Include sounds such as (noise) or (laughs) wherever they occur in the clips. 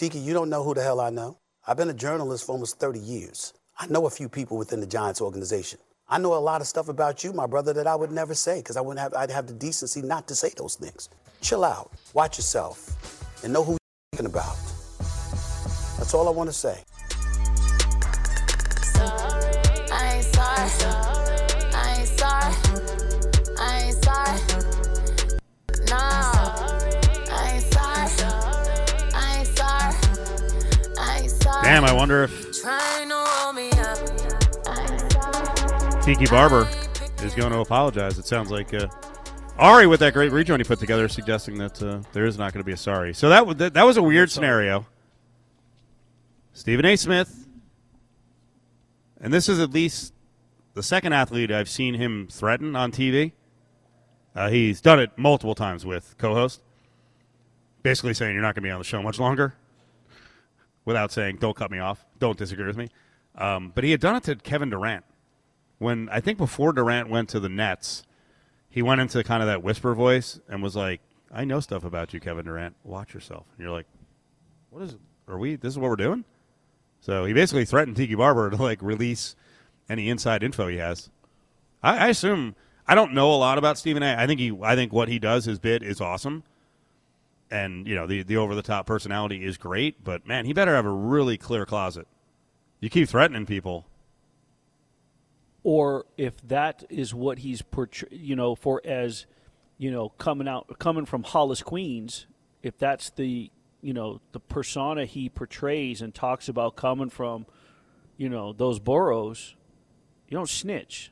Tiki, you don't know who the hell I know. I've been a journalist for almost 30 years. I know a few people within the Giants organization. I know a lot of stuff about you, my brother, that I would never say because I wouldn't have. I'd have the decency not to say those things. Chill out, watch yourself, and know who you're talking about. That's all I want to say. I Damn, I wonder if Trying to roll me up. I ain't sorry. Tiki Barber is going to apologize. It sounds like uh, Ari, with that great rejoin he put together, suggesting that uh, there is not going to be a sorry. So that that was a weird scenario. Stephen A. Smith, and this is at least the second athlete I've seen him threaten on TV. Uh, he's done it multiple times with co-host, basically saying you're not going to be on the show much longer, without saying don't cut me off, don't disagree with me. Um, but he had done it to Kevin Durant when I think before Durant went to the Nets, he went into kind of that whisper voice and was like, "I know stuff about you, Kevin Durant. Watch yourself." And you're like, "What is? Are we? This is what we're doing?" So he basically threatened Tiki Barber to like release any inside info he has. I, I assume I don't know a lot about Stephen A. I think he, I think what he does, his bit is awesome, and you know the the over the top personality is great. But man, he better have a really clear closet. You keep threatening people, or if that is what he's portray- you know for as you know coming out coming from Hollis Queens if that's the you know the persona he portrays and talks about coming from you know those boroughs you don't snitch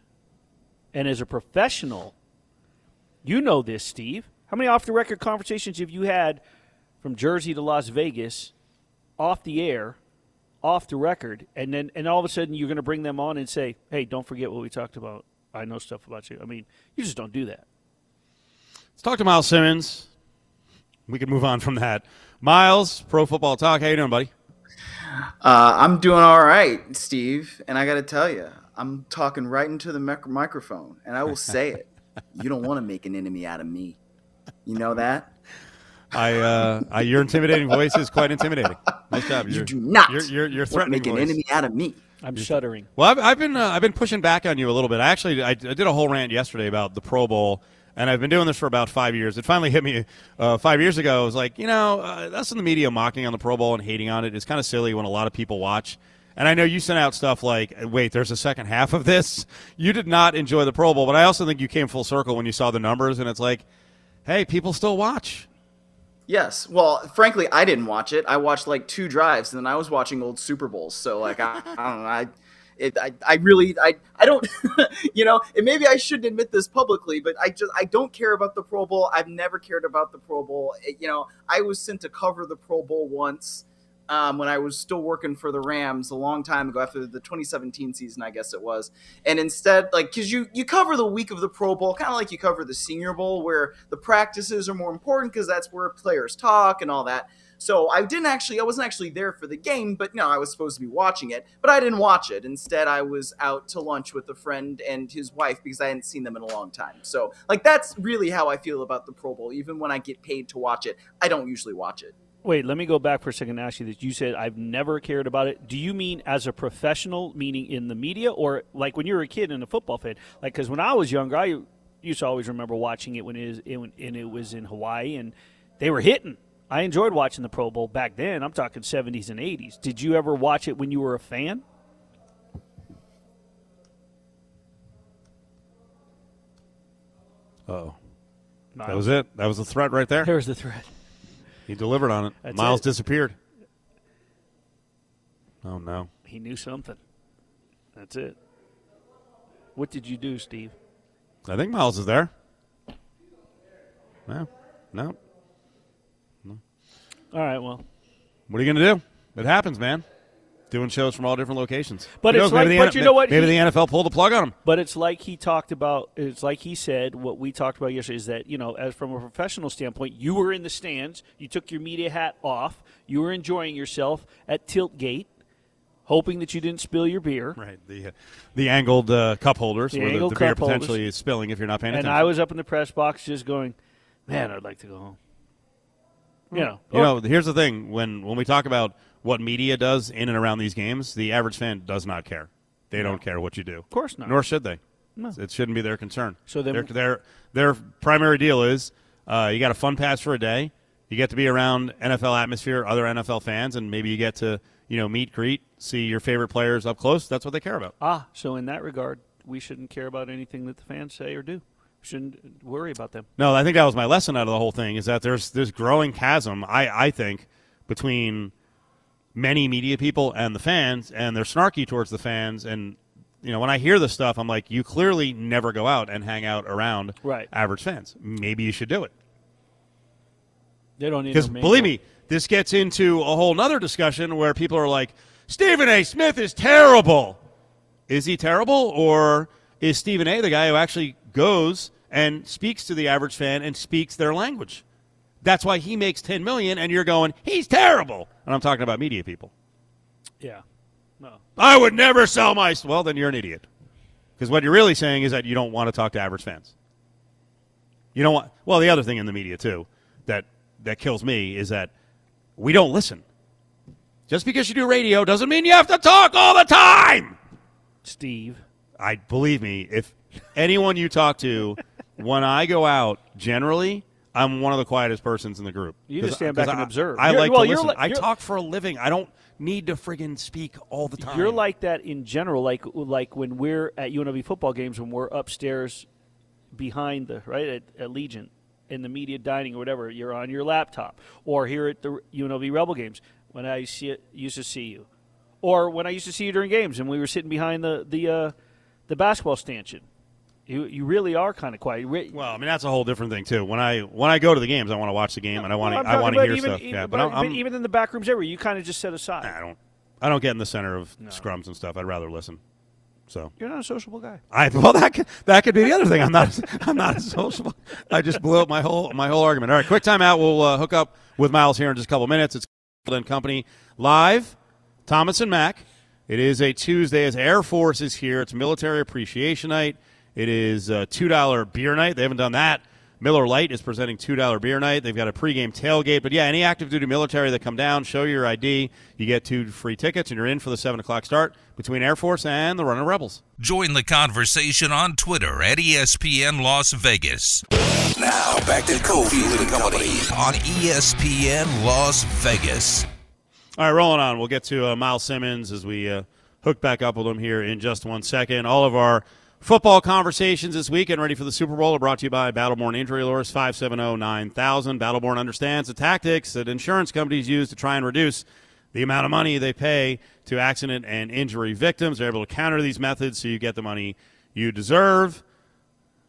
and as a professional you know this Steve how many off the record conversations have you had from Jersey to Las Vegas off the air off the record, and then and all of a sudden you're going to bring them on and say, "Hey, don't forget what we talked about. I know stuff about you." I mean, you just don't do that. Let's talk to Myles Simmons. We can move on from that. Myles, Pro Football Talk. How you doing, buddy? Uh, I'm doing all right, Steve, and I got to tell you, I'm talking right into the microphone, and I will say it. (laughs) You don't want to make an enemy out of me. You know that? I, uh, I your intimidating voice is quite intimidating. Nice job. You You're, do not You're, you're, you're to threatening make an voice. enemy out of me. I'm shuddering. Well, I've, I've been uh, I've been pushing back on you a little bit. I actually I, I did a whole rant yesterday about the Pro Bowl, and I've been doing this for about five years. It finally hit me uh, five years ago. I was like, you know, uh, that's in the media mocking on the Pro Bowl and hating on it. It's kind of silly when a lot of people watch. And I know you sent out stuff like, wait, there's a second half of this. You did not enjoy the Pro Bowl, but I also think you came full circle when you saw the numbers, and it's like, hey, people still watch. Yes. Well, frankly, I didn't watch it. I watched like two drives, and then I was watching old Super Bowls. So, like, I, I don't know. I, it, I, I really, I, I don't, (laughs) you know, and maybe I shouldn't admit this publicly, but I just, I don't care about the Pro Bowl. I've never cared about the Pro Bowl. It- you know, I was sent to cover the Pro Bowl once um, when I was still working for the Rams a long time ago after the 2017 season, I guess it was. And instead, like, because you you cover the week of the Pro Bowl, kind of like you cover the Senior Bowl, where the practices are more important because that's where players talk and all that. So I didn't actually, I wasn't actually there for the game, but you no, I was supposed to be watching it, but I didn't watch it. Instead, I was out to lunch with a friend and his wife because I hadn't seen them in a long time. So, like, that's really how I feel about the Pro Bowl. Even when I get paid to watch it, I don't usually watch it. Wait, let me go back for a second and ask you this. You said I've never cared about it. Do you mean as a professional, meaning in the media, or like when you were a kid and a football fan? Like, because when I was younger, I used to always remember watching it when it was in, and it was in Hawaii, and they were hitting. I enjoyed watching the Pro Bowl back then. I'm talking 70s and 80s. Did you ever watch it when you were a fan? Oh, that was it. That was the threat right there. There's the threat. He delivered on it. That's Myles it. disappeared. Oh no. He knew something. That's it. What did you do, Steve? I think Myles is there. No, no. All right, well. What are you going to do? It happens, man. Doing shows from all different locations. But Who it's knows, maybe like- the you know what? Maybe He- the NFL pulled the plug on him. But it's like he talked about. It's like he said what we talked about yesterday is that you know, as from a professional standpoint, you were in the stands. You took your media hat off. You were enjoying yourself at Tiltgate, hoping that you didn't spill your beer. Right. The uh, the angled uh, cup holders The where the, the beer cup holders. potentially is spilling if you're not paying And attention. And I was up in the press box just going, "Man, I'd like to go home." You know, You know, here's the thing: when when we talk about what media does in and around these games, the average fan does not care. They don't care what you do. Of course not. Nor should they. No. It shouldn't be their concern. So their their, their primary deal is uh, you got a fun pass for a day. You get to be around NFL atmosphere, other NFL fans, and maybe you get to you know meet, greet, see your favorite players up close. That's what they care about. ah, so in that regard, we shouldn't care about anything that the fans say or do. We shouldn't worry about them. No, I think that was my lesson out of the whole thing is that there's this growing chasm, I, I think, between many media people and the fans, and they're snarky towards the fans. And, you know, when I hear this stuff, I'm like, you clearly never go out and hang out around Right. average fans. Maybe you should do it. They don't Because believe me, this gets into a whole nother discussion where people are like, Stephen A. Smith is terrible. Is he terrible, or is Stephen A. the guy who actually goes and speaks to the average fan and speaks their language? That's why he makes ten million, and you're going, he's terrible. And I'm talking about media people. Yeah. No. I would never sell my. Well, then you're an idiot. Because what you're really saying is that you don't want to talk to average fans. You don't want. Well, the other thing in the media too that that kills me is that we don't listen. Just because you do radio doesn't mean you have to talk all the time. Steve. I believe me, if anyone you talk to, when I go out, generally, I'm one of the quietest persons in the group. You just stand back 'cause and I- observe. I You're- like well, to listen. li- I talk for a living. I don't need to friggin' speak all the time. You're like that in general, like like when we're at UNLV football games when we're upstairs behind the right at, at Legion in the media dining or whatever. You're on your laptop, or here at the UNLV Rebel games when I see it, used to see you, or when I used to see you during games and we were sitting behind the the uh, the basketball stanchion. You you really are kind of quiet. Re- Well, I mean that's a whole different thing too. When I when I go to the games, I want to watch the game and I want to I want to hear even- stuff. Even, yeah, but, but even in the back rooms area, you kind of just set aside. I don't I don't get in the center of scrums and stuff. I'd rather listen. So You're not a sociable guy. I well that could, that could be the other thing. I'm not I'm not a sociable. I just blew up my whole my whole argument. All right, quick timeout. We'll uh, hook up with Myles here in just a couple minutes. It's and Company live. Thomas and Mack. It is a Tuesday as Air Force is here. It's Military Appreciation Night. It is a two dollar beer night. They haven't done that. Miller Lite is presenting two dollar beer night. They've got a pregame tailgate. But yeah, any active duty military that come down, show your ID. You get two free tickets, and you're in for the seven o'clock start between Air Force and the Running Rebels. Join the conversation on Twitter at ESPN Las Vegas. Now back to Cofield and Company. On ESPN Las Vegas. All right, rolling on. We'll get to uh, Myles Simmons as we uh, hook back up with him here in just one second. All of our football conversations this week and ready for the Super Bowl are brought to you by Battleborn Injury Lawyers 570-9000. Battleborn understands the tactics that insurance companies use to try and reduce the amount of money they pay to accident and injury victims. They're able to counter these methods so you get the money you deserve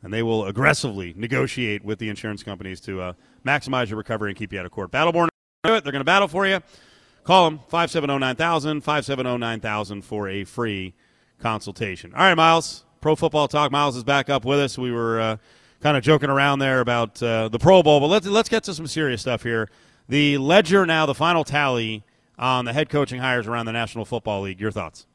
and they will aggressively negotiate with the insurance companies to uh, maximize your recovery and keep you out of court. Battleborn, do it. They're going to battle for you. Call them 570-9000, 570-9000 for a free consultation. All right, Myles. Pro Football Talk. Myles is back up with us. We were uh, kind of joking around there about uh, the Pro Bowl, but let's let's get to some serious stuff here. The ledger now, the final tally on the head coaching hires around the National Football League. Your thoughts?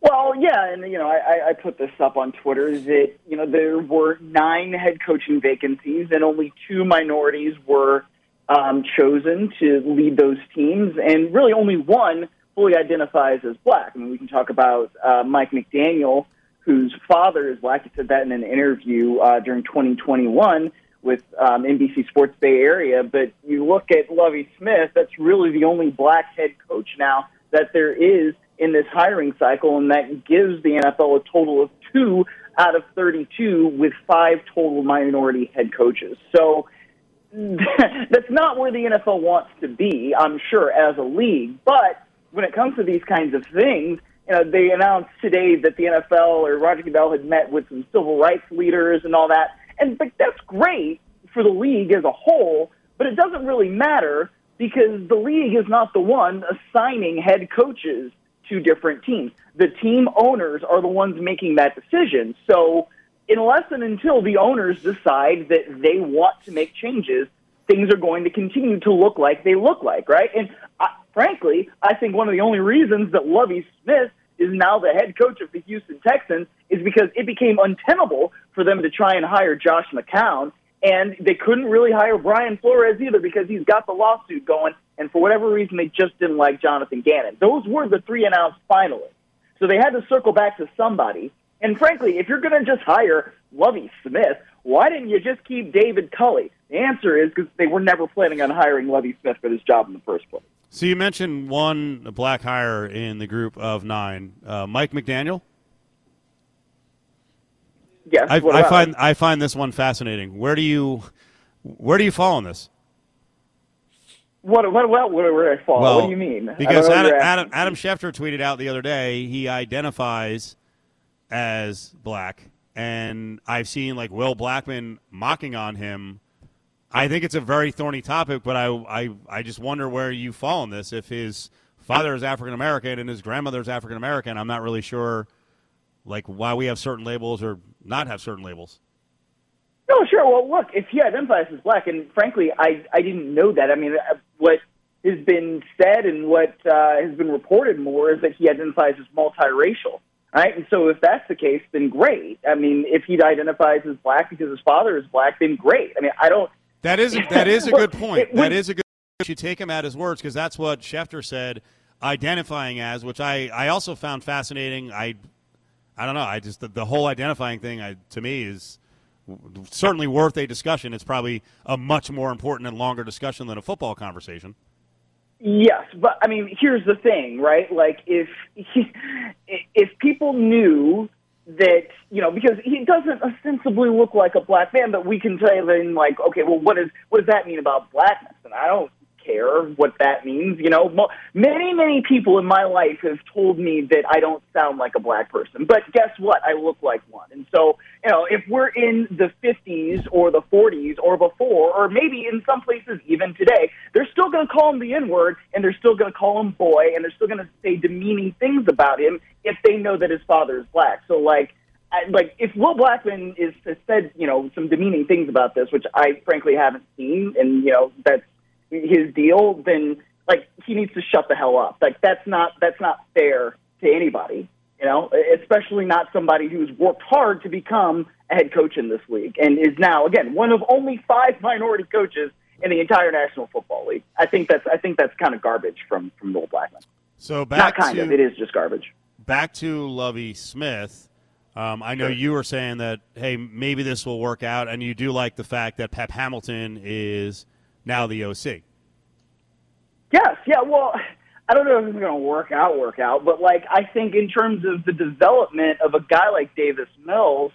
Well, yeah, and you know, I, I put this up on Twitter. Is that you know there were nine head coaching vacancies, and only two minorities were um, chosen to lead those teams, and really only one fully identifies as black. I mean, we can talk about uh, Mike McDaniel, whose father is black. He said that in an interview uh, during 2021 with um, NBC Sports Bay Area. But you look at Lovie Smith; that's really the only black head coach now that there is in this hiring cycle, and that gives the NFL a total of two out of 32 with five total minority head coaches. So (laughs) that's not where the NFL wants to be, I'm sure, as a league. But when it comes to these kinds of things, you know, they announced today that the NFL or Roger Goodell had met with some civil rights leaders and all that, and but that's great for the league as a whole. But it doesn't really matter because the league is not the one assigning head coaches to different teams. The team owners are the ones making that decision. So, unless and until the owners decide that they want to make changes, things are going to continue to look like they look like, right? And I, frankly, I think one of the only reasons that Lovie Smith is now the head coach of the Houston Texans is because it became untenable for them to try and hire Josh McCown And they couldn't really hire Brian Flores either because he's got the lawsuit going. And for whatever reason, they just didn't like Jonathan Gannon. Those were the three announced finalists. So they had to circle back to somebody. And frankly, if you're going to just hire Lovie Smith, why didn't you just keep David Culley? The answer is because they were never planning on hiring Lovie Smith for this job in the first place. So you mentioned one black hire in the group of nine, uh, Mike McDaniel. Yes, I, I find? I find this one fascinating. Where do you where do you fall on this? What, what, what, where, where I fall? what do you mean? Because Adam, Adam. Adam Schefter tweeted out the other day he identifies as black, and I've seen like Will Blackmon mocking on him. I think it's a very thorny topic, but I I, I just wonder where you fall on this. If his father is African American and his grandmother is African American, I'm not really sure like why we have certain labels or not have certain labels. No, sure. Well, look, if he identifies as black, and frankly, I I didn't know that. I mean, uh, what has been said and what uh, has been reported more is that he identifies as multiracial. Right, and so if that's the case, then great. I mean, if he identifies as black because his father is black, then great. I mean, I don't. That is a, (laughs) that is a good point. that would- a good. You take him at his words because that's what Schefter said, identifying as, which I, I also found fascinating. I I don't know. I just the, the whole identifying thing I, to me is certainly worth a discussion. It's probably a much more important and longer discussion than a football conversation. Yes, but I mean, here's the thing, right? Like, if he, if people knew that, you know, because he doesn't ostensibly look like a black man, but we can say then, like, okay, well, what is what does that mean about blackness? And I don't care what that means. You know, many many people in my life have told me that I don't sound like a black person, but guess what? I look like one. And so, you know, if we're in the 50s or the 40s or before, or maybe in some places even today, they're still going to call him the N word, and they're still going to call him boy, and they're still going to say demeaning things about him if they know that his father is black. So, like. I, like if Will Blackmon is has said you know some demeaning things about this, which I frankly haven't seen, and you know that's his deal, then like he needs to shut the hell up. Like that's not that's not fair to anybody, you know, especially not somebody who's worked hard to become a head coach in this league and is now again one of only five minority coaches in the entire National Football League. I think that's I think that's kind of garbage from from Will Blackmon. So Not back kind to of, it is just garbage. back to Lovie Smith. Um, I know you were saying that hey maybe this will work out, and you do like the fact that Pep Hamilton is now the OC. Yes, yeah. Well, I don't know if it's going to work out, work out, but like I think in terms of the development of a guy like Davis Mills,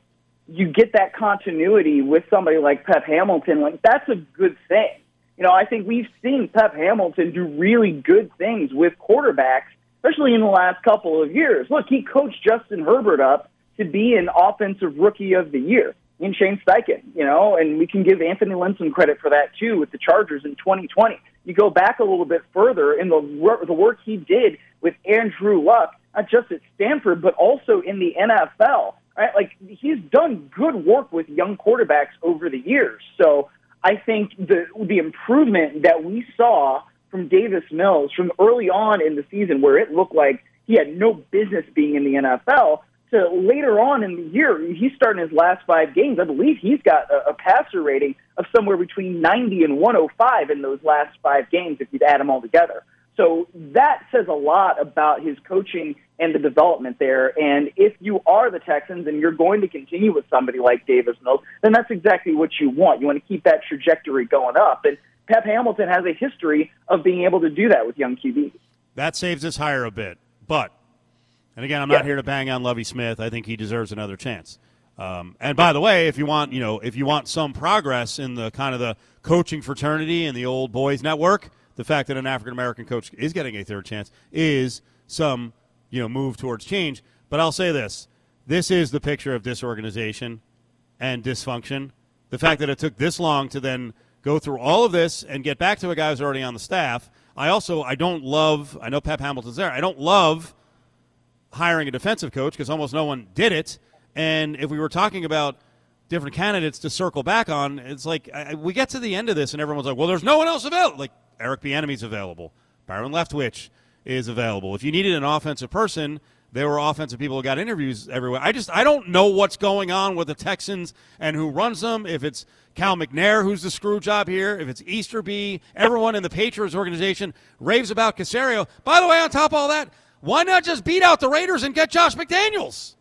you get that continuity with somebody like Pep Hamilton. Like that's a good thing. You know, I think we've seen Pep Hamilton do really good things with quarterbacks, especially in the last couple of years. Look, he coached Justin Herbert up to be an offensive rookie of the year in Shane Steichen, you know, and we can give Anthony Lynn some credit for that too with the Chargers in 2020. You go back a little bit further in the the work he did with Andrew Luck, not just at Stanford but also in the NFL. Right? Like he's done good work with young quarterbacks over the years. So I think the the improvement that we saw from Davis Mills from early on in the season, where it looked like he had no business being in the NFL, to later on in the year, he's starting his last five games. I believe he's got a, a passer rating of somewhere between 90 and 105 in those last five games if you'd add them all together. So that says a lot about his coaching and the development there. And if you are the Texans and you're going to continue with somebody like Davis Mills, then that's exactly what you want. You want to keep that trajectory going up. And Pep Hamilton has a history of being able to do that with young QBs. That saves his hire a bit, but and again, I'm not Yeah. here to bang on Lovie Smith. I think he deserves another chance. Um, and by the way, if you want, you know, if you want some progress in the kind of the coaching fraternity and the old boys network, the fact that an African American coach is getting a third chance is some, you know, move towards change. But I'll say this: this is the picture of disorganization and dysfunction. The fact that it took this long to then go through all of this and get back to a guy who's already on the staff. I also I don't love. I know Pep Hamilton's there. I don't love hiring a defensive coach because almost no one did it. And if we were talking about different candidates to circle back on, it's like I, we get to the end of this and everyone's like, well, there's no one else available. Like Eric Bieniemy's available, Byron Leftwich is available. If you needed an offensive person, There were offensive people who got interviews everywhere. I just I don't know what's going on with the Texans and who runs them. If it's Cal McNair who's the screw job here, if it's Easterby, everyone in the Patriots organization raves about Caserio. By the way, on top of all that, why not just beat out the Raiders and get Josh McDaniels?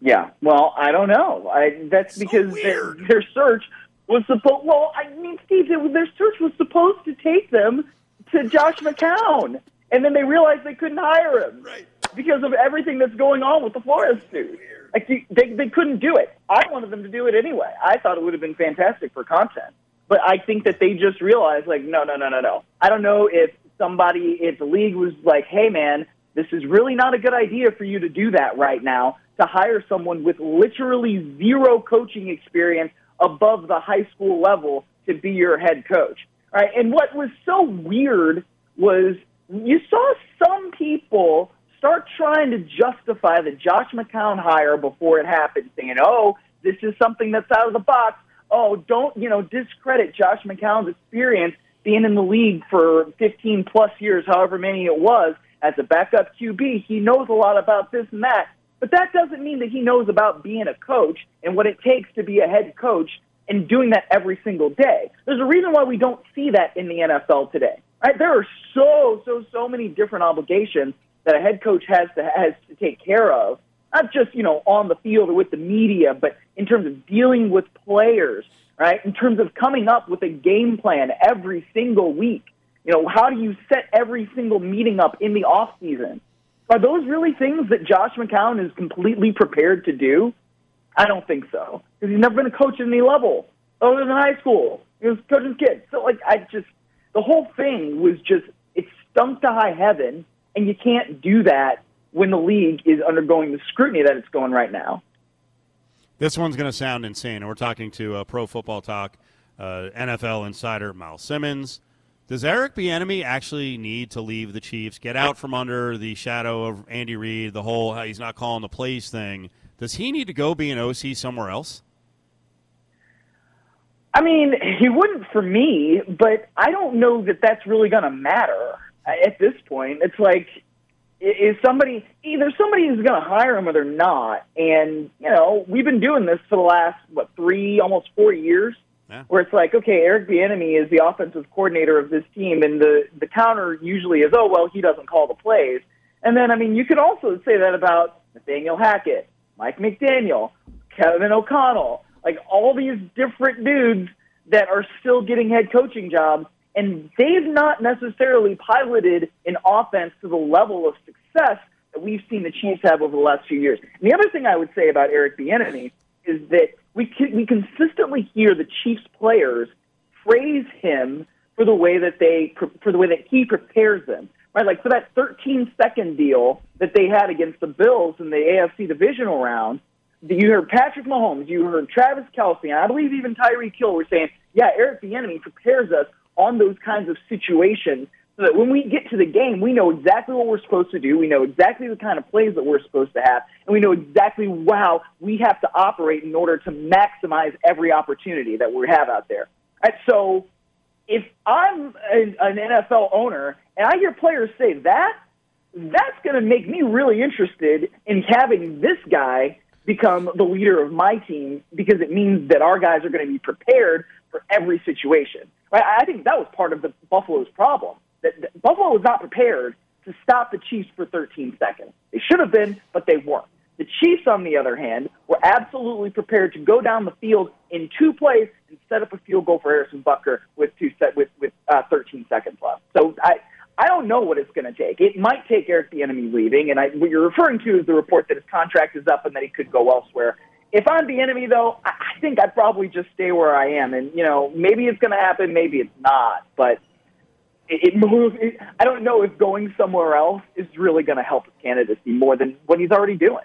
Yeah, well, I don't know. I, that's because their, their search was supposed. Well, I mean, Steve, their their search was supposed to take them to Josh McCown, and then they realized they couldn't hire him Right. because of everything that's going on with the Flores suit. Like they they couldn't do it. I wanted them to do it anyway. I thought it would have been fantastic for content, but I think that they just realized like, no, no, no, no, no. I don't know if somebody, if the league was like, hey, man, this is really not a good idea for you to do that right now to hire someone with literally zero coaching experience above the high school level to be your head coach. Right. And what was so weird was you saw some people start trying to justify the Josh McCown hire before it happened, saying, oh, this is something that's out of the box. Oh, don't, you know, discredit Josh McCown's experience being in the league for 15 plus years, however many it was, as a backup QB. He knows a lot about this and that. But that doesn't mean that he knows about being a coach and what it takes to be a head coach and doing that every single day. There's a reason why we don't see that in the NFL today. Right? There are so, so, so many different obligations that a head coach has to has to take care of, not just you know on the field or with the media, but in terms of dealing with players, right? In terms of coming up with a game plan every single week. You know, how do you set every single meeting up in the off season? Are those really things that Josh McCown is completely prepared to do? I don't think so because he's never been a coach at any level other than high school. He was coaching kids. So like I just the whole thing was just it stunk to high heaven, and you can't do that when the league is undergoing the scrutiny that it's going right now. This one's going to sound insane. And we're talking to uh, Pro Football Talk uh, NFL insider Myles Simmons. Does Eric Bieniemy actually need to leave the Chiefs, get out from under the shadow of Andy Reid, the whole how he's not calling the plays thing? Does he need to go be an OC somewhere else? I mean, he wouldn't for me, but I don't know that that's really going to matter at this point. It's like, is somebody either somebody is going to hire him or they're not? And you know, we've been doing this for the last what three, almost four years, Yeah. where it's like, okay, Eric Bieniemy is the offensive coordinator of this team, and the the counter usually is, oh well, he doesn't call the plays. And then, I mean, you could also say that about Nathaniel Hackett, Mike McDaniel, Kevin O'Connell, like all these different dudes that are still getting head coaching jobs, and they've not necessarily piloted an offense to the level of success that we've seen the Chiefs have over the last few years. And the other thing I would say about Eric Bieniemy is that we can, we consistently hear the Chiefs players praise him for the way that they for the way that he prepares them. Right, like for that 13 second deal that they had against the Bills in the AFC divisional round, you heard Patrick Mahomes, you heard Travis Kelce, and I believe even Tyreek Hill were saying, "Yeah, Eric Bieniemy prepares us on those kinds of situations." So that when we get to the game, we know exactly what we're supposed to do. We know exactly the kind of plays that we're supposed to have, and we know exactly how we have to operate in order to maximize every opportunity that we have out there. And so, if I'm an, an NFL owner and I hear players say that, that's going to make me really interested in having this guy become the leader of my team because it means that our guys are going to be prepared for every situation. Right? I think that was part of the Buffalo's problem. That, that Buffalo was not prepared to stop the Chiefs for 13 seconds. They should have been, but they weren't. The Chiefs, on the other hand, were absolutely prepared to go down the field in two plays and set up a field goal for Harrison Butker with two set with with uh, 13 seconds left. So I I don't know what it's going to take. It might take Eric Bieniemy leaving, and I, what you're referring to is the report that his contract is up and that he could go elsewhere. If I'm the enemy, though, I think I'd probably just stay where I am, and you know maybe it's going to happen, maybe it's not, but it, it moves. It, I don't know if going somewhere else is really going to help his candidacy more than what he's already doing.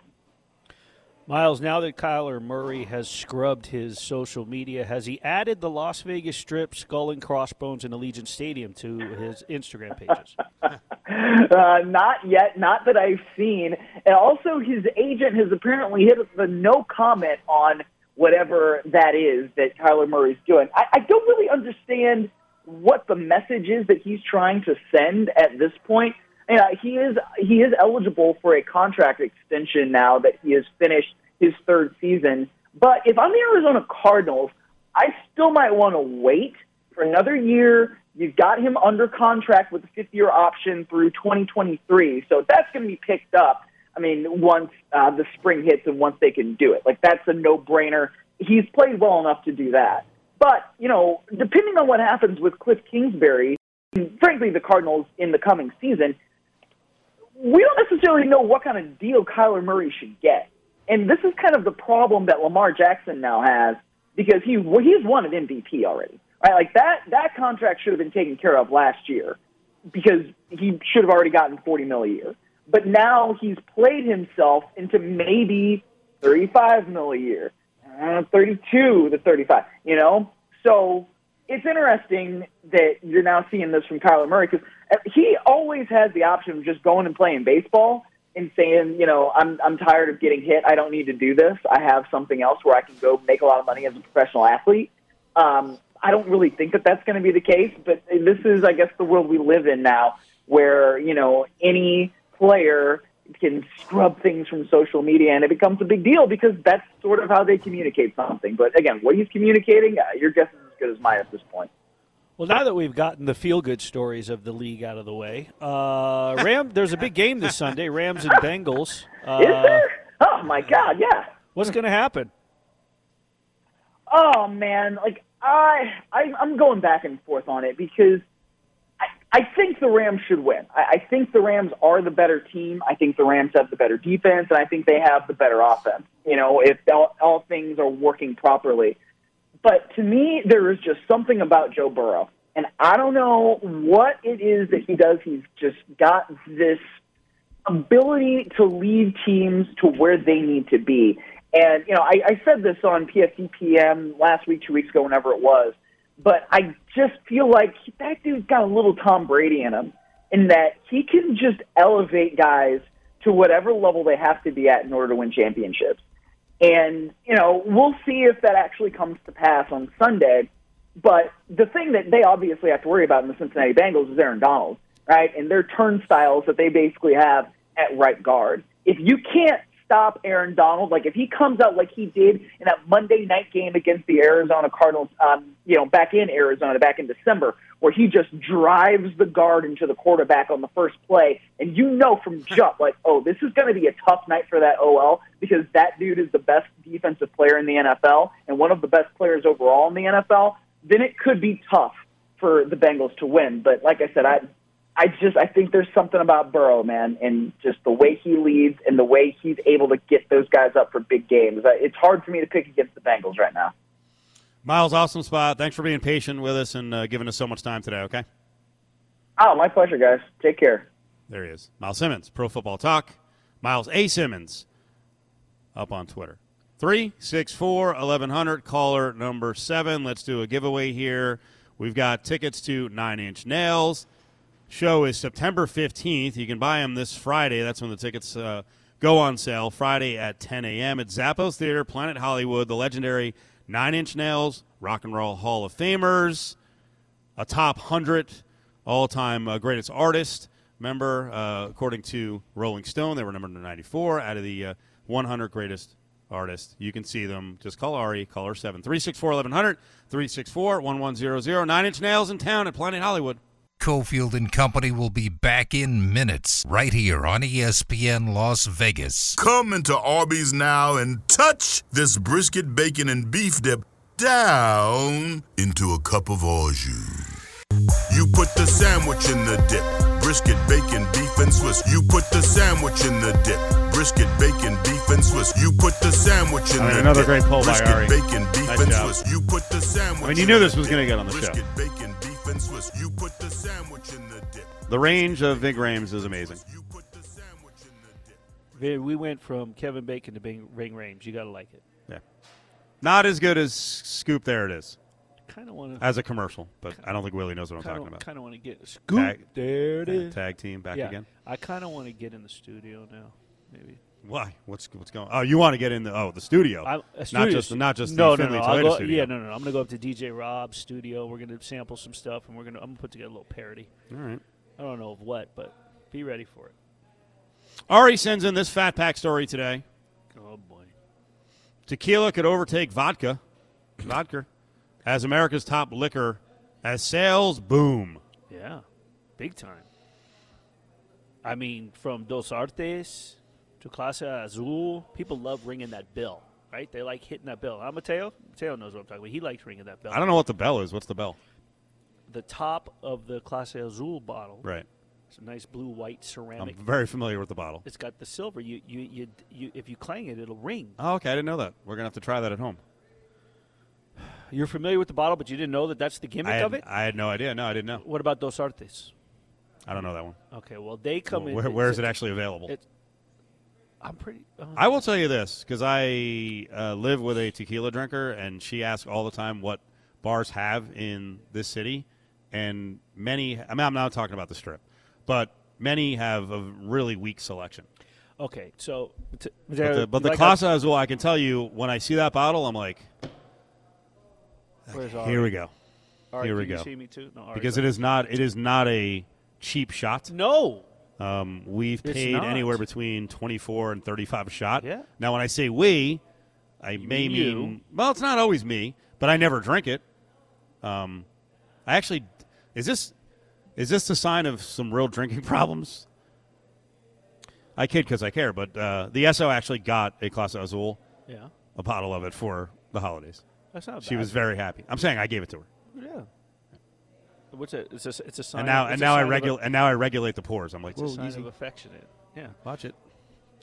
Myles, now that Kyler Murray has scrubbed his social media, has he added the Las Vegas Strip, Skull and Crossbones, and Allegiant Stadium to his Instagram pages? (laughs) Uh, not yet, not that I've seen. And also, his agent has apparently hit the no comment on whatever that is that Kyler Murray's doing. I, I don't really understand what the message is that he's trying to send at this point. Yeah, he is he is eligible for a contract extension now that he has finished his third season. But if I'm the Arizona Cardinals, I still might want to wait for another year. You've got him under contract with a fifth year option through 2023, so that's going to be picked up. I mean, once uh, the spring hits and once they can do it, like that's a no brainer. He's played well enough to do that. But you know, depending on what happens with Cliff Kingsbury, frankly, the Cardinals in the coming season, we don't necessarily know what kind of deal Kyler Murray should get. And this is kind of the problem that Lamar Jackson now has because he he's won an MVP already. Right? Like that that contract should have been taken care of last year because he should have already gotten 40 mil a year. But now he's played himself into maybe 35 mil a year, uh, 32 to 35, you know? So it's interesting that you're now seeing this from Kyler Murray because he always has the option of just going and playing baseball and saying, you know, I'm I'm tired of getting hit. I don't need to do this. I have something else where I can go make a lot of money as a professional athlete. Um, I don't really think that that's going to be the case, but this is, I guess, the world we live in now, where you know any player can scrub things from social media, and it becomes a big deal because that's sort of how they communicate something. But again, what he's communicating, uh, your guess is as good as mine at this point. Well, now that we've gotten the feel-good stories of the league out of the way, uh, Ram, there's a big game this Sunday: Rams and Bengals. Uh, is there? Oh my God, yeah. What's going to happen? Oh man, like I, I I'm going back and forth on it because I, I think the Rams should win. I, I think the Rams are the better team. I think the Rams have the better defense, and I think they have the better offense. You know, if all, all things are working properly. But to me, there is just something about Joe Burrow, and I don't know what it is that he does. He's just got this ability to lead teams to where they need to be. And, you know, I, I said this on PFT PM last week, two weeks ago, whenever it was, but I just feel like that dude's got a little Tom Brady in him in that he can just elevate guys to whatever level they have to be at in order to win championships. And, you know, we'll see if that actually comes to pass on Sunday. But the thing that they obviously have to worry about in the Cincinnati Bengals is Aaron Donald, right? And their turnstiles that they basically have at right guard. If you can't stop Aaron Donald, like if he comes out like he did in that Monday night game against the Arizona Cardinals, um, you know, back in Arizona, back in December, where he just drives the guard into the quarterback on the first play, and you know from jump, like, oh, this is going to be a tough night for that OL because that dude is the best defensive player in the NFL and one of the best players overall in the NFL. Then it could be tough for the Bengals to win. But like I said, I I just I think there's something about Burrow, man, and just the way he leads and the way he's able to get those guys up for big games. Uh, It's hard for me to pick against the Bengals right now. Myles, awesome spot. Thanks for being patient with us and uh, giving us so much time today. Okay. Oh, my pleasure, guys. Take care. There he is. Myles Simmons, Pro Football Talk. Myles A. Simmons up on Twitter. 364 1100, caller number seven. Let's do a giveaway here. We've got tickets to Nine Inch Nails. Show is September 15th. You can buy them this Friday. That's when the tickets uh, go on sale. Friday at 10 a.m. at Zappos Theater, Planet Hollywood. The legendary Nine Inch Nails, Rock and Roll Hall of Famers, a top 100 all time uh, greatest artist. member, uh, according to Rolling Stone, they were number 94 out of the uh, 100 greatest artists. You can see them. Just call Ari, call her 7 364 1100, 364 1100. Nine Inch Nails in town at Planet Hollywood. Cofield and Company will be back in minutes right here on ESPN Las Vegas. Come into Arby's now and touch this brisket, bacon, and beef dip down into a cup of au jus. You put the sandwich in the dip. Brisket, bacon, beef, and Swiss. You put the sandwich in the dip. Brisket, bacon, beef, and Swiss. You put the sandwich in I mean, the another dip. great poll by Brisket, Ari. bacon, beef, Nice and job. Swiss. You put the sandwich I mean, you knew this was gonna get on the show. Brisket, bacon, beef, and Swiss. You put the sandwich in the dip. The range of Ving Rhames is amazing. You put the sandwich in the dip. We went from Kevin Bacon to Bing, Ving Rhames. You got to like it. Yeah. Not as good as Scoop There It Is Kind of want to. as a commercial, but I don't think Willie knows what I'm Kind talking about. kind of want to get scoop. Tag- there it Yeah, is. Tag team back yeah, again. I kind of want to get in the studio now. Maybe. Why? What's what's going? Oh, you want to get in the oh the studio, I, not just stu- not just no, the no, Finley no. Toyota go, studio. Yeah, no, no, no. I'm gonna go up to DJ Rob's studio. We're gonna sample some stuff, and we're gonna. I'm gonna put together a little parody. All right. I don't know of what, but Be ready for it. Ari sends in this fat pack story today. Oh boy. Tequila could overtake vodka, vodka, as America's top liquor as sales boom. Yeah, big time. I mean, from Dos Artes to Clase Azul, people love ringing that bell, right? They like hitting that bell. I'm Mateo. Mateo knows what I'm talking about. He likes ringing that bell. I don't know what the bell is. What's the bell? The top of the Clase Azul bottle. Right. It's a nice blue white ceramic. I'm very familiar with the bottle. It's got the silver. You, you, you, you, if you clang it, it'll ring. Oh, okay. I didn't know that. We're gonna have to try that at home. You're familiar with the bottle, but you didn't know that that's the gimmick had, of it. I had no idea. No, I didn't know. What about Dos Artes? I don't know that one. Okay, well they come in. Where, where is it actually available? It, I'm pretty. Uh, I will tell you this because I uh, live with a tequila drinker, and she asks all the time what bars have in this city, and many. I mean, I'm not talking about the strip, but many have a really weak selection. okay, so t- But the, but the like Casa Azul, I can tell you, when I see that bottle, I'm like, Where's here Ari? we go, Ari, here we go. see me too? No, because it is not it is not a cheap shot. No. Um, we've It's paid not. anywhere between 24 and 35 a shot. Yeah. Now, when I say we, I may mean mean, well, it's not always me, but I never drink it. Um, I actually is this is this the sign of some real drinking (laughs) problems? I kid because I care, but uh, the SO actually got a Clase Azul, Yeah, a bottle of it for the holidays. that's not. She bad. was very happy. I'm saying I gave it to her, Yeah. What's it? It's a. It's a sign. and now of, and now I sign a- regulate and now I regulate the pores. I'm like, It's a sign easy. of affectionate. Yeah. Watch it.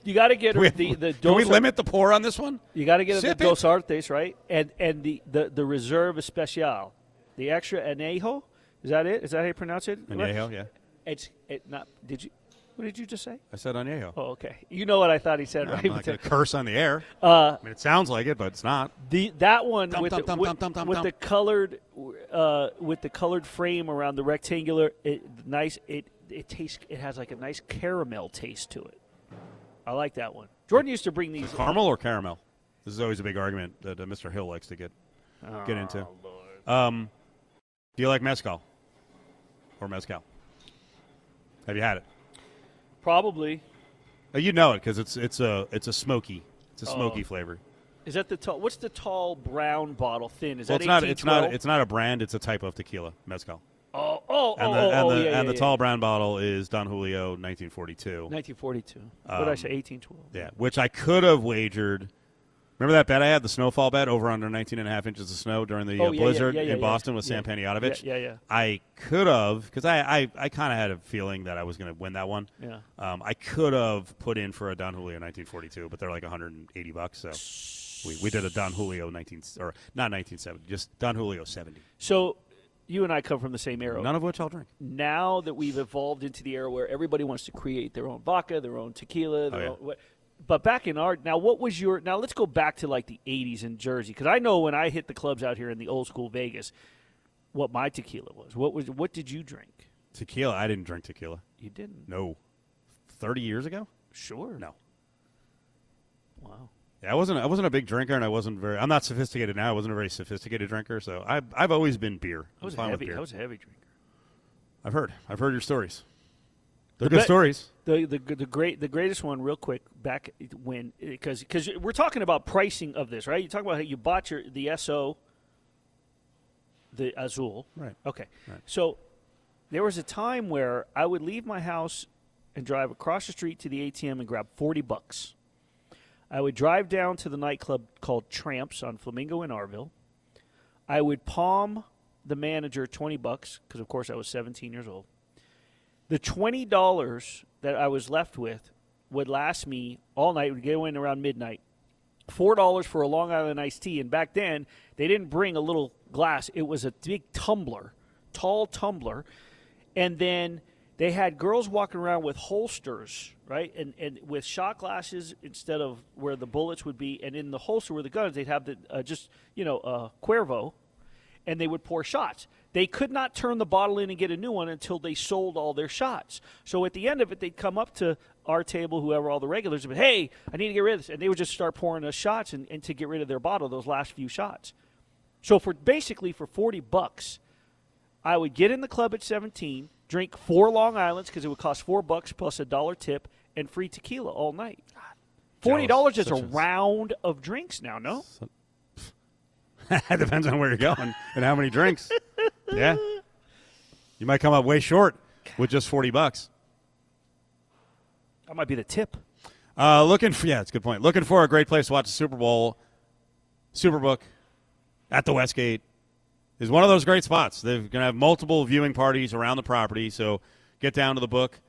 You got to get Can we, the the can we limit the pour on this one? You got to get Sip the it. Dos Artes right, and and the the the Reserve Especial, the extra anejo. Is that it? Is that how you pronounce it? Añejo, yeah. It's it not. Did you? What did you just say? I said añejo. Oh, okay. You know what I thought he said, I'm right? not (laughs) going to curse on the air. Uh, I mean, it sounds like it, but it's not. The that one Dum, with, dum, the, dum, with, with the colored uh, with the colored frame around the rectangular, it, nice. It it tastes. It has like a nice caramel taste to it. I like that one. Jordan used to bring these. Caramel or caramel? This is always a big argument that uh, Mr. Hill likes to get get into. Oh, Um, do you like mezcal or mezcal? Have you had it? Probably. Uh, you know it because it's it's a it's a smoky it's a smoky Oh. flavor. Is that the tall? What's the tall brown bottle? Thin? Is well, that it's not it's not it's not a brand. It's a type of tequila mezcal. Oh, oh, And oh, the oh, and oh, the yeah, and yeah, the yeah. tall brown bottle is Don Julio 1942. 1942. what did I Um, say? 1812. Yeah, which I could have wagered. Remember that bet I had, the snowfall bet, over under 19 and a half inches of snow during the Oh, uh, yeah, blizzard yeah, yeah, in. Boston with Sam Yeah. Panayotovich? Yeah, yeah. I could have, because I, I, I kind of had a feeling that I was going to win that one. Yeah. Um, I could have put in for a Don Julio 1942, but they're like 180 bucks. So we, we did a Don Julio 19, or not 1970, just Don Julio 70. So you and I come from the same era. None of which I'll drink. now that we've evolved into the era where everybody wants to create their own vodka, their own tequila, their Oh, yeah. own, what, but back in our now, what was your now? Let's go back to like the '80s in Jersey because I know when I hit the clubs out here in the old school Vegas, what my tequila was. What was what did you drink? Tequila, I didn't drink tequila. You didn't. No. 30 years ago? Sure. No. Wow. Yeah, I wasn't. I wasn't a big drinker, and I wasn't very. I'm not sophisticated now. I wasn't a very sophisticated drinker, so I've I've always been beer. I was I'm a fine heavy. I was a heavy drinker. I've heard. I've heard your stories. They're The good be- stories. The, the the great the greatest one, real quick, back when because because we're talking about pricing of this, right? You talk about how you bought your the So, the Azul, Right. Okay, Right. so there was a time where I would leave my house and drive across the street to the ATM and grab forty bucks. I would drive down to the nightclub called Tramps on Flamingo in Arville. I would palm the manager twenty bucks because, of course, I was seventeen years old. The twenty dollars that I was left with would last me all night. Would go in around midnight. Four dollars for a Long Island iced tea, and back then they didn't bring a little glass; it was a big tumbler, tall tumbler, and then they had girls walking around with holsters, right, and and with shot glasses instead of where the bullets would be, and in the holster were the guns. They'd have the uh, just you know uh, Cuervo, and they would pour shots. They could not turn the bottle in and get a new one until they sold all their shots. So at the end of it, they'd come up to our table, whoever all the regulars, and be, hey, I need to get rid of this. And they would just start pouring us shots and, and to get rid of their bottle, those last few shots. So for basically for 40 bucks, I would get in the club at 17, drink four Long Islands because it would cost four bucks plus a dollar tip and free tequila all night. Forty dollars is a a- round of drinks now. No, it (laughs) depends on where you're going and how many drinks. (laughs) yeah, you might come up way short with just forty bucks. that might be the tip. Uh, looking for yeah, it's a good point. Looking for a great place to watch the Super Bowl. Superbook at the Westgate is one of those great spots. They're going to have multiple viewing parties around the property, so get down to the book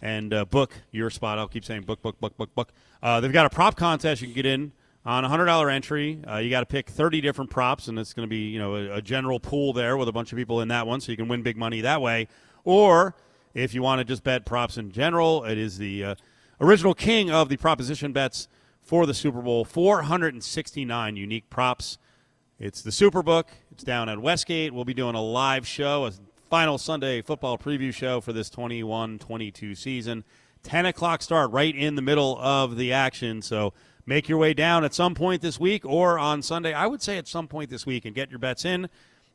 and uh, book your spot. I'll keep saying book, book, book, book, book. Uh, they've got a prop contest you can get in on a hundred dollar entry. Uh, you got to pick thirty different props, and it's going to be you know a, a general pool there with a bunch of people in that one, so you can win big money that way. Or if you want to just bet props in general, it is the uh, original king of the proposition bets for the Super Bowl. Four hundred and sixty nine unique props. It's the Superbook. It's down at Westgate. We'll be doing a live show, a final Sunday football preview show for this 21 22 season. 10 o'clock start right in the middle of the action. So make your way down at some point this week or on Sunday. I would say at some point this week and get your bets in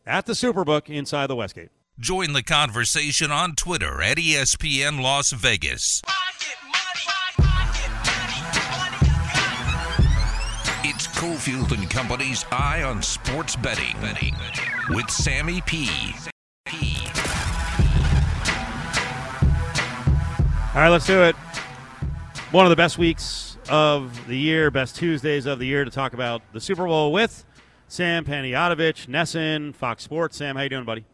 at the Superbook inside the Westgate. Join the conversation on Twitter at ESPN Las Vegas. It's Cofield and Company's Eye on Sports Betting with Sammy P. All right, let's do it. One of the best weeks of the year, best Tuesdays of the year to talk about the Super Bowl with Sam Panayotovich, NESN, Fox Sports. Sam, how you doing, buddy?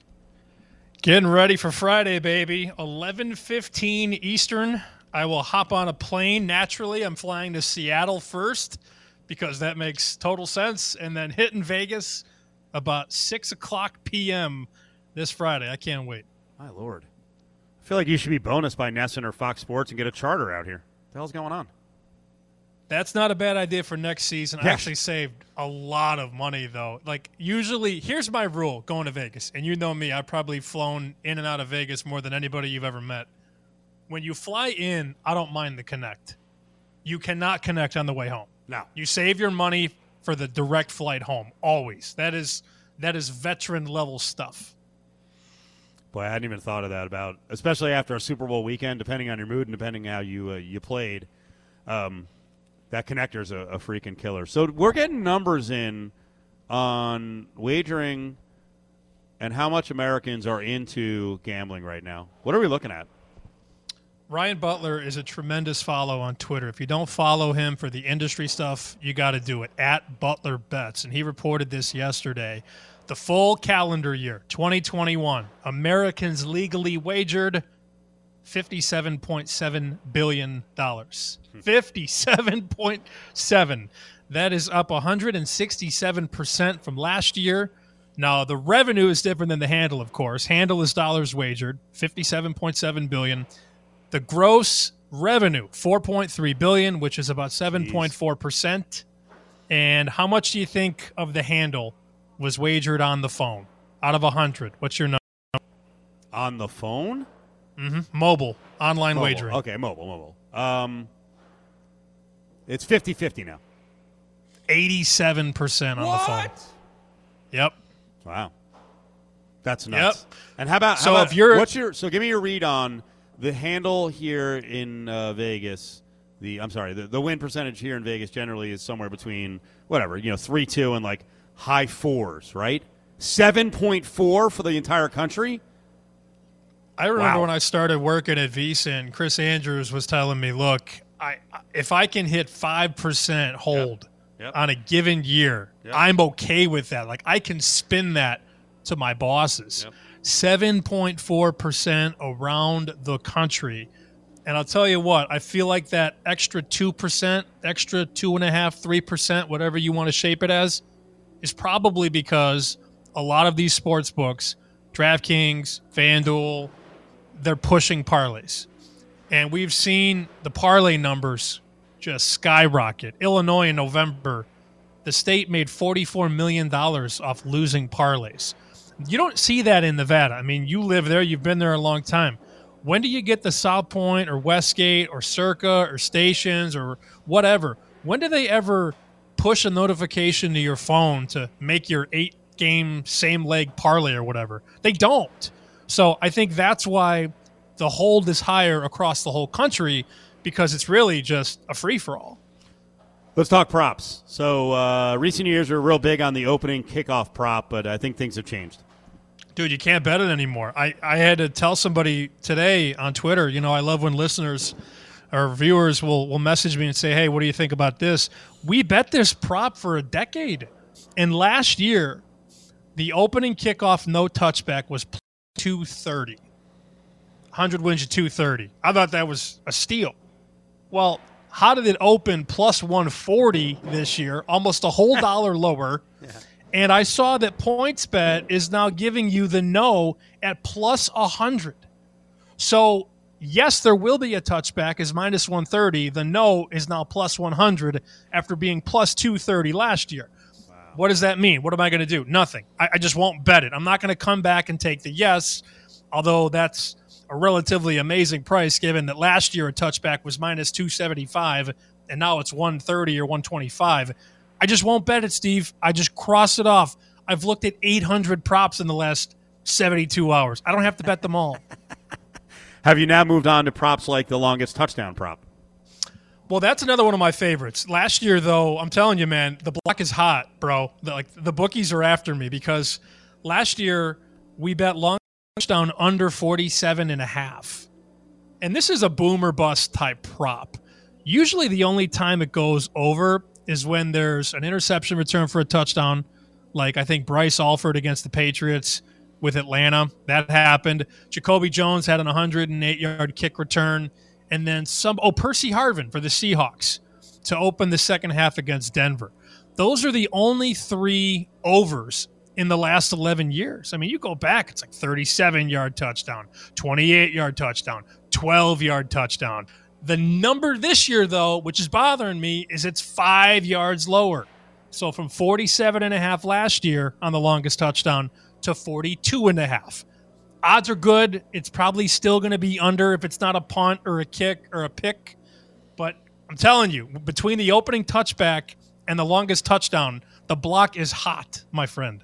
Getting ready for Friday, baby. 11:15 Eastern. I will hop on a plane. Naturally, I'm flying to Seattle first because that makes total sense, and then hitting Vegas about six o'clock p.m. this Friday. I can't wait. My lord. I feel like you should be bonus by NESN or Fox Sports and get a charter out here. What the hell's going on? That's not a bad idea for next season. I actually saved a lot of money though. Like usually, here's my rule going to Vegas, and you know me, I've probably flown in and out of Vegas more than anybody you've ever met. When you fly in, I don't mind the connect. You cannot connect on the way home. No. You save your money for the direct flight home always. That is that is veteran level stuff. Boy, I hadn't even thought of that about, especially after a Super Bowl weekend, depending on your mood and depending how you uh, you played. Um, that connector's a, a freaking killer. So we're getting numbers in on wagering and how much Americans are into gambling right now. What are we looking at? Ryan Butler is a tremendous follow on Twitter. If you don't follow him for the industry stuff, you got to do it at Butler Bets. And he reported this yesterday. The full calendar year, 2021, Americans legally wagered $57.7 billion. Hmm. 57.7. That is up 167% from last year. Now, the revenue is different than the handle, of course. Handle is dollars wagered, 57.7 billion. The gross revenue, 4.3 billion, which is about 7.4%. And how much do you think of the handle was wagered on the phone? Out of 100, what's your number? On the phone? Hmm Mobile, online Mobile. wagering. Okay, mobile, mobile. Um, it's 50 50 now. 87% on the phone. Yep. Wow. That's nuts. Yep. And how about So about- if you're- what's your so give me your read on the handle here in uh, Vegas. The I'm sorry, the, the win percentage here in Vegas generally is somewhere between whatever, you know, 3 2 and like high fours, right? 7.4 for the entire country. I remember Wow. when I started working at and Chris Andrews was telling me, "Look, I if I can hit five percent hold Yep. on a given year, Yep. I'm okay with that. Like I can spin that to my bosses. Seven point four percent around the country." And I'll tell you what, I feel like that extra 2%, extra two and a half, three percent whatever you want to shape it as, is probably because a lot of these sports books, DraftKings, FanDuel, they're pushing parlays. And we've seen the parlay numbers just skyrocket. Illinois in November, the state made $44 million off losing parlays. You don't see that in Nevada. I mean, you live there, you've been there a long time. When do you get the South Point or Westgate or Circa or stations or whatever? When do they ever push a notification to your phone to make your eight game same leg parlay or whatever? They don't. So I think that's why the hold is higher across the whole country because it's really just a free for all. Let's talk props. So, uh, recent years are real big on the opening kickoff prop, but I think things have changed. Dude, you can't bet it anymore. I, I had to tell somebody today on Twitter, you know, I love when listeners or viewers will, will message me and say, hey, what do you think about this? We bet this prop for a decade. And last year, the opening kickoff no touchback was 230. 100 wins you 230. I thought that was a steal. Well, how did it open plus 140 this year, almost a whole (laughs) dollar lower? And I saw that PointsBet is now giving you the no at plus 100. So, yes, there will be a touchback is minus 130. The no is now plus 100 after being plus 230 last year. What does that mean? What am I going to do? Nothing. I, I just won't bet it. I'm not going to come back and take the yes, although that's a relatively amazing price given that last year a touchback was minus 275 and now it's 130 or 125. I just won't bet it, Steve. I just cross it off. I've looked at 800 props in the last 72 hours. I don't have to bet them all. (laughs) Have you now moved on to props like the longest touchdown prop? Well, that's another one of my favorites. Last year, though, I'm telling you, man, the block is hot, bro. The, like the bookies are after me because last year we bet long touchdown under 47 and a half. And this is a boomer bust type prop. Usually the only time it goes over is when there's an interception return for a touchdown, like I think Bryce Alford against the Patriots with Atlanta. That happened. Jacoby Jones had an 108 yard kick return. And then some, oh, Percy Harvin for the Seahawks to open the second half against Denver. Those are the only three overs in the last 11 years. I mean, you go back, it's like 37 yard touchdown, 28 yard touchdown, 12 yard touchdown. The number this year, though, which is bothering me, is it's five yards lower. So from 47 and a half last year on the longest touchdown to 42 and a half. Odds are good. It's probably still going to be under if it's not a punt or a kick or a pick. But I'm telling you, between the opening touchback and the longest touchdown, the block is hot, my friend.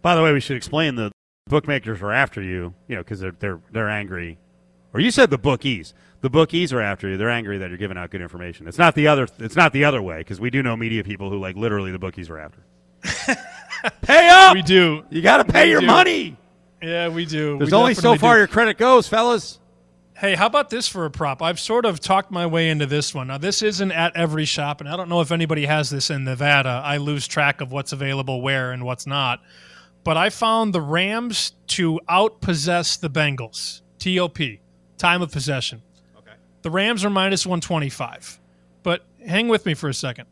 By the way, we should explain the bookmakers are after you, you know, because they're they're they're angry. Or you said the bookies. The bookies are after you. They're angry that you're giving out good information. It's not the other. It's not the other way because we do know media people who like literally the bookies are after. (laughs) pay up. We do. You got to pay We your do. money. Yeah, we do. There's We only so far do. your credit goes, fellas. Hey, how about this for a prop? I've sort of talked my way into this one. Now, this isn't at every shop, and I don't know if anybody has this in Nevada. I lose track of what's available where and what's not. But I found the Rams to outpossess the Bengals. TOP, time of possession. Okay. The Rams are minus 125. But hang with me for a second.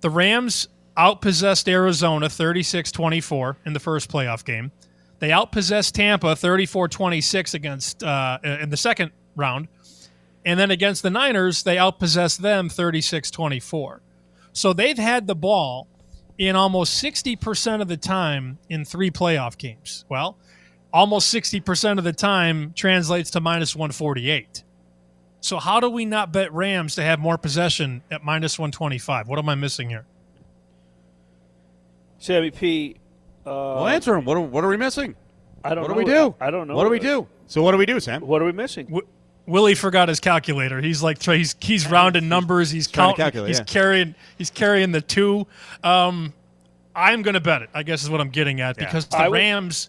The Rams outpossessed Arizona 36 24 in the first playoff game. They outpossessed Tampa 34 26 against uh, in the second round. And then against the Niners, they outpossessed them 36 24. So they've had the ball in almost 60% of the time in three playoff games. Well, almost 60% of the time translates to minus 148. So how do we not bet Rams to have more possession at minus 125? What am I missing here? Sammy P. Uh, Well, answer them. What are, what are we missing? I don't What know. do we do? I don't know. What do we do? So what do we do, Sam? What are we missing? W- Willie forgot his calculator. He's like he's he's rounding (laughs) numbers. He's trying to counting. calculate, he's yeah. carrying. He's carrying the two. Um, I'm going to bet it. I guess is what I'm getting at Yeah. because I the would- Rams,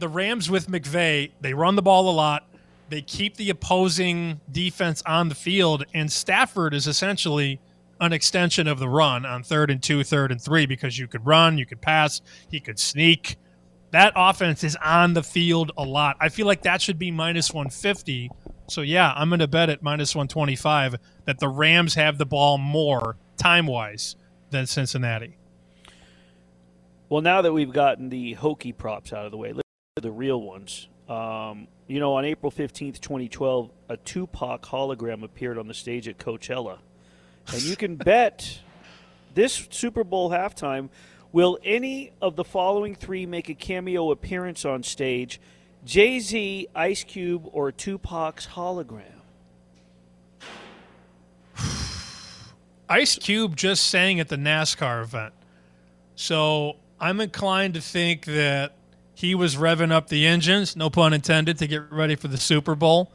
the Rams with McVay, they run the ball a lot. They keep the opposing defense on the field, and Stafford is essentially an extension of the run on third and two, third and three, because you could run, you could pass, he could sneak. That offense is on the field a lot. I feel like that should be minus 150. So, yeah, I'm going to bet at minus 125 that the Rams have the ball more time wise than Cincinnati. Well, now that we've gotten the hokey props out of the way, let's the real ones. Um, you know, on April 15th, 2012, a Tupac hologram appeared on the stage at Coachella. And you can bet this Super Bowl halftime will any of the following three make a cameo appearance on stage? Jay Z, Ice Cube, or Tupac's hologram? (sighs) Ice Cube just sang at the NASCAR event. So I'm inclined to think that He was revving up the engines, no pun intended, to get ready for the Super Bowl.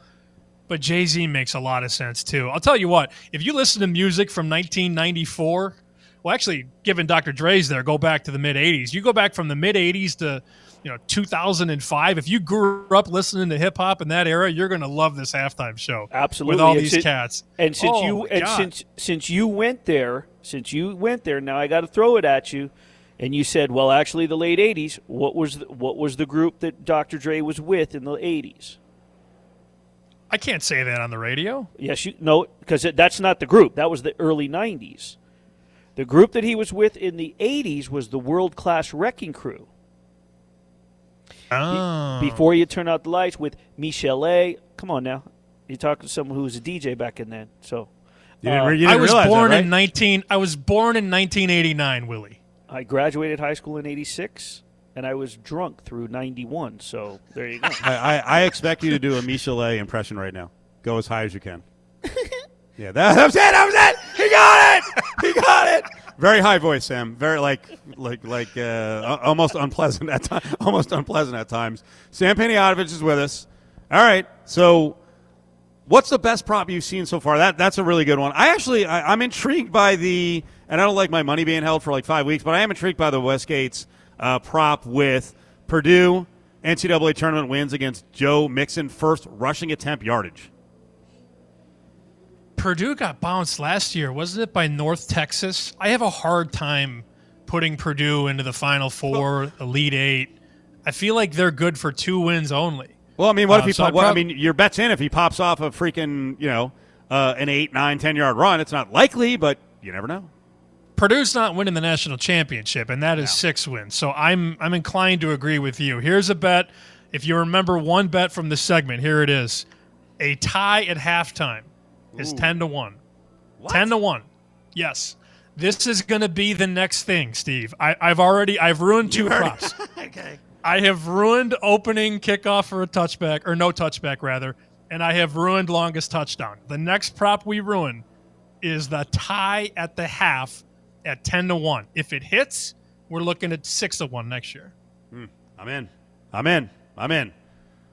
But Jay Z makes a lot of sense too. I'll tell you what, if you listen to music from 1994, well, actually, given Dr. Dre's there, go back to the mid 80s. You go back from the mid 80s to you know 2005 if you grew up listening to hip hop in that era you're going to love this halftime show Absolutely. with all And these since- cats And since Oh, you and God. since since you went there, since you went there, now I got to throw it at you. And you said, well, actually, the late '80s. What was the, what was the group that Dr. Dre was with in the '80s? I can't say that on the radio Yes, you no, because that's not the group. That was the early '90s. The group that he was with in the '80s was the World Class Wrecking Crew. oh. Before you turn out the lights with Michel'le. Come on now, you're talking to someone who was a DJ back in then. So You didn't, you didn't i was born that, right? in 19 i was born in 1989 willie I graduated high school in '86, and I was drunk through '91. So there you go. (laughs) I, I, I expect you to do a Michel'le impression right now. Go as high as you can. (laughs) yeah, that, that was it. That was it. He got it. He got it. Very high voice, Sam. Very like like like uh, almost unpleasant at times. (laughs) Almost unpleasant at times. Sam Panayotovich is with us. All right. So, what's the best prop you've seen so far? That that's a really good one. I actually I, I'm intrigued by the, and I don't like my money being held for like five weeks, but I am intrigued by the Westgate's uh, prop with Purdue NCAA tournament wins against Joe Mixon first rushing attempt yardage. Purdue got bounced last year, wasn't it, by North Texas? I have a hard time putting Purdue into the Final Four, Elite Eight. I feel like they're good for two wins only. Well, I mean, what if Uh, he? so pop, well, I mean, your bet's in if he pops off a freaking you know uh, an eight, nine, ten yard run. It's not likely, but you never know. Purdue's not winning the national championship, and that is six wins. So I'm I'm inclined to agree with you. Here's a bet. If you remember one bet from this segment, here it is: a tie at halftime is ten to one. Ten to one. Yes. This is going to be the next thing, Steve. I, I've already I've ruined two props. (laughs) okay. I have ruined opening kickoff for a touchback, or no touchback, rather, and I have ruined longest touchdown. The next prop we ruin is the tie at the half at 10 to 1. If it hits, we're looking at 6 to 1 next year. Hmm. I'm in. I'm in. I'm in.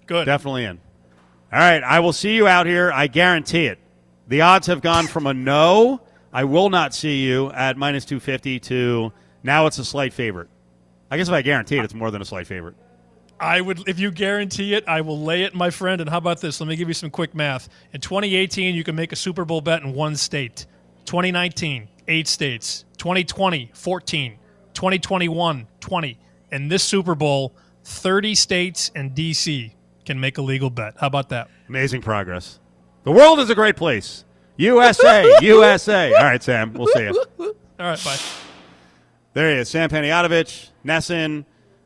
Good. Definitely in. All right. I will see you out here. I guarantee it. The odds have gone from a no, I will not see you at minus 250 to now it's a slight favorite. I guess if I guarantee it, it's more than a slight favorite. I would, if you guarantee it, I will lay it, my friend. And how about this? Let me give you some quick math. In 2018, you can make a Super Bowl bet in one state. 2019, eight states. 2020, 14. 2021, 20. And this Super Bowl, 30 states and DC can make a legal bet. How about that? Amazing progress. The world is a great place. USA, USA. (laughs) All right, Sam. We'll see you. All right, bye. There he is, Sam Panayotovich, NESN,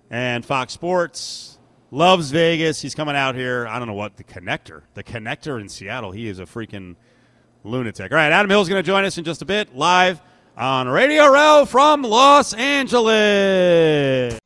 and Fox Sports. Loves Vegas. He's coming out here. I don't know what the connector, the connector in Seattle. He is a freaking lunatic. All right, Adam Hill's going to join us in just a bit, live on Radio Row from Los Angeles.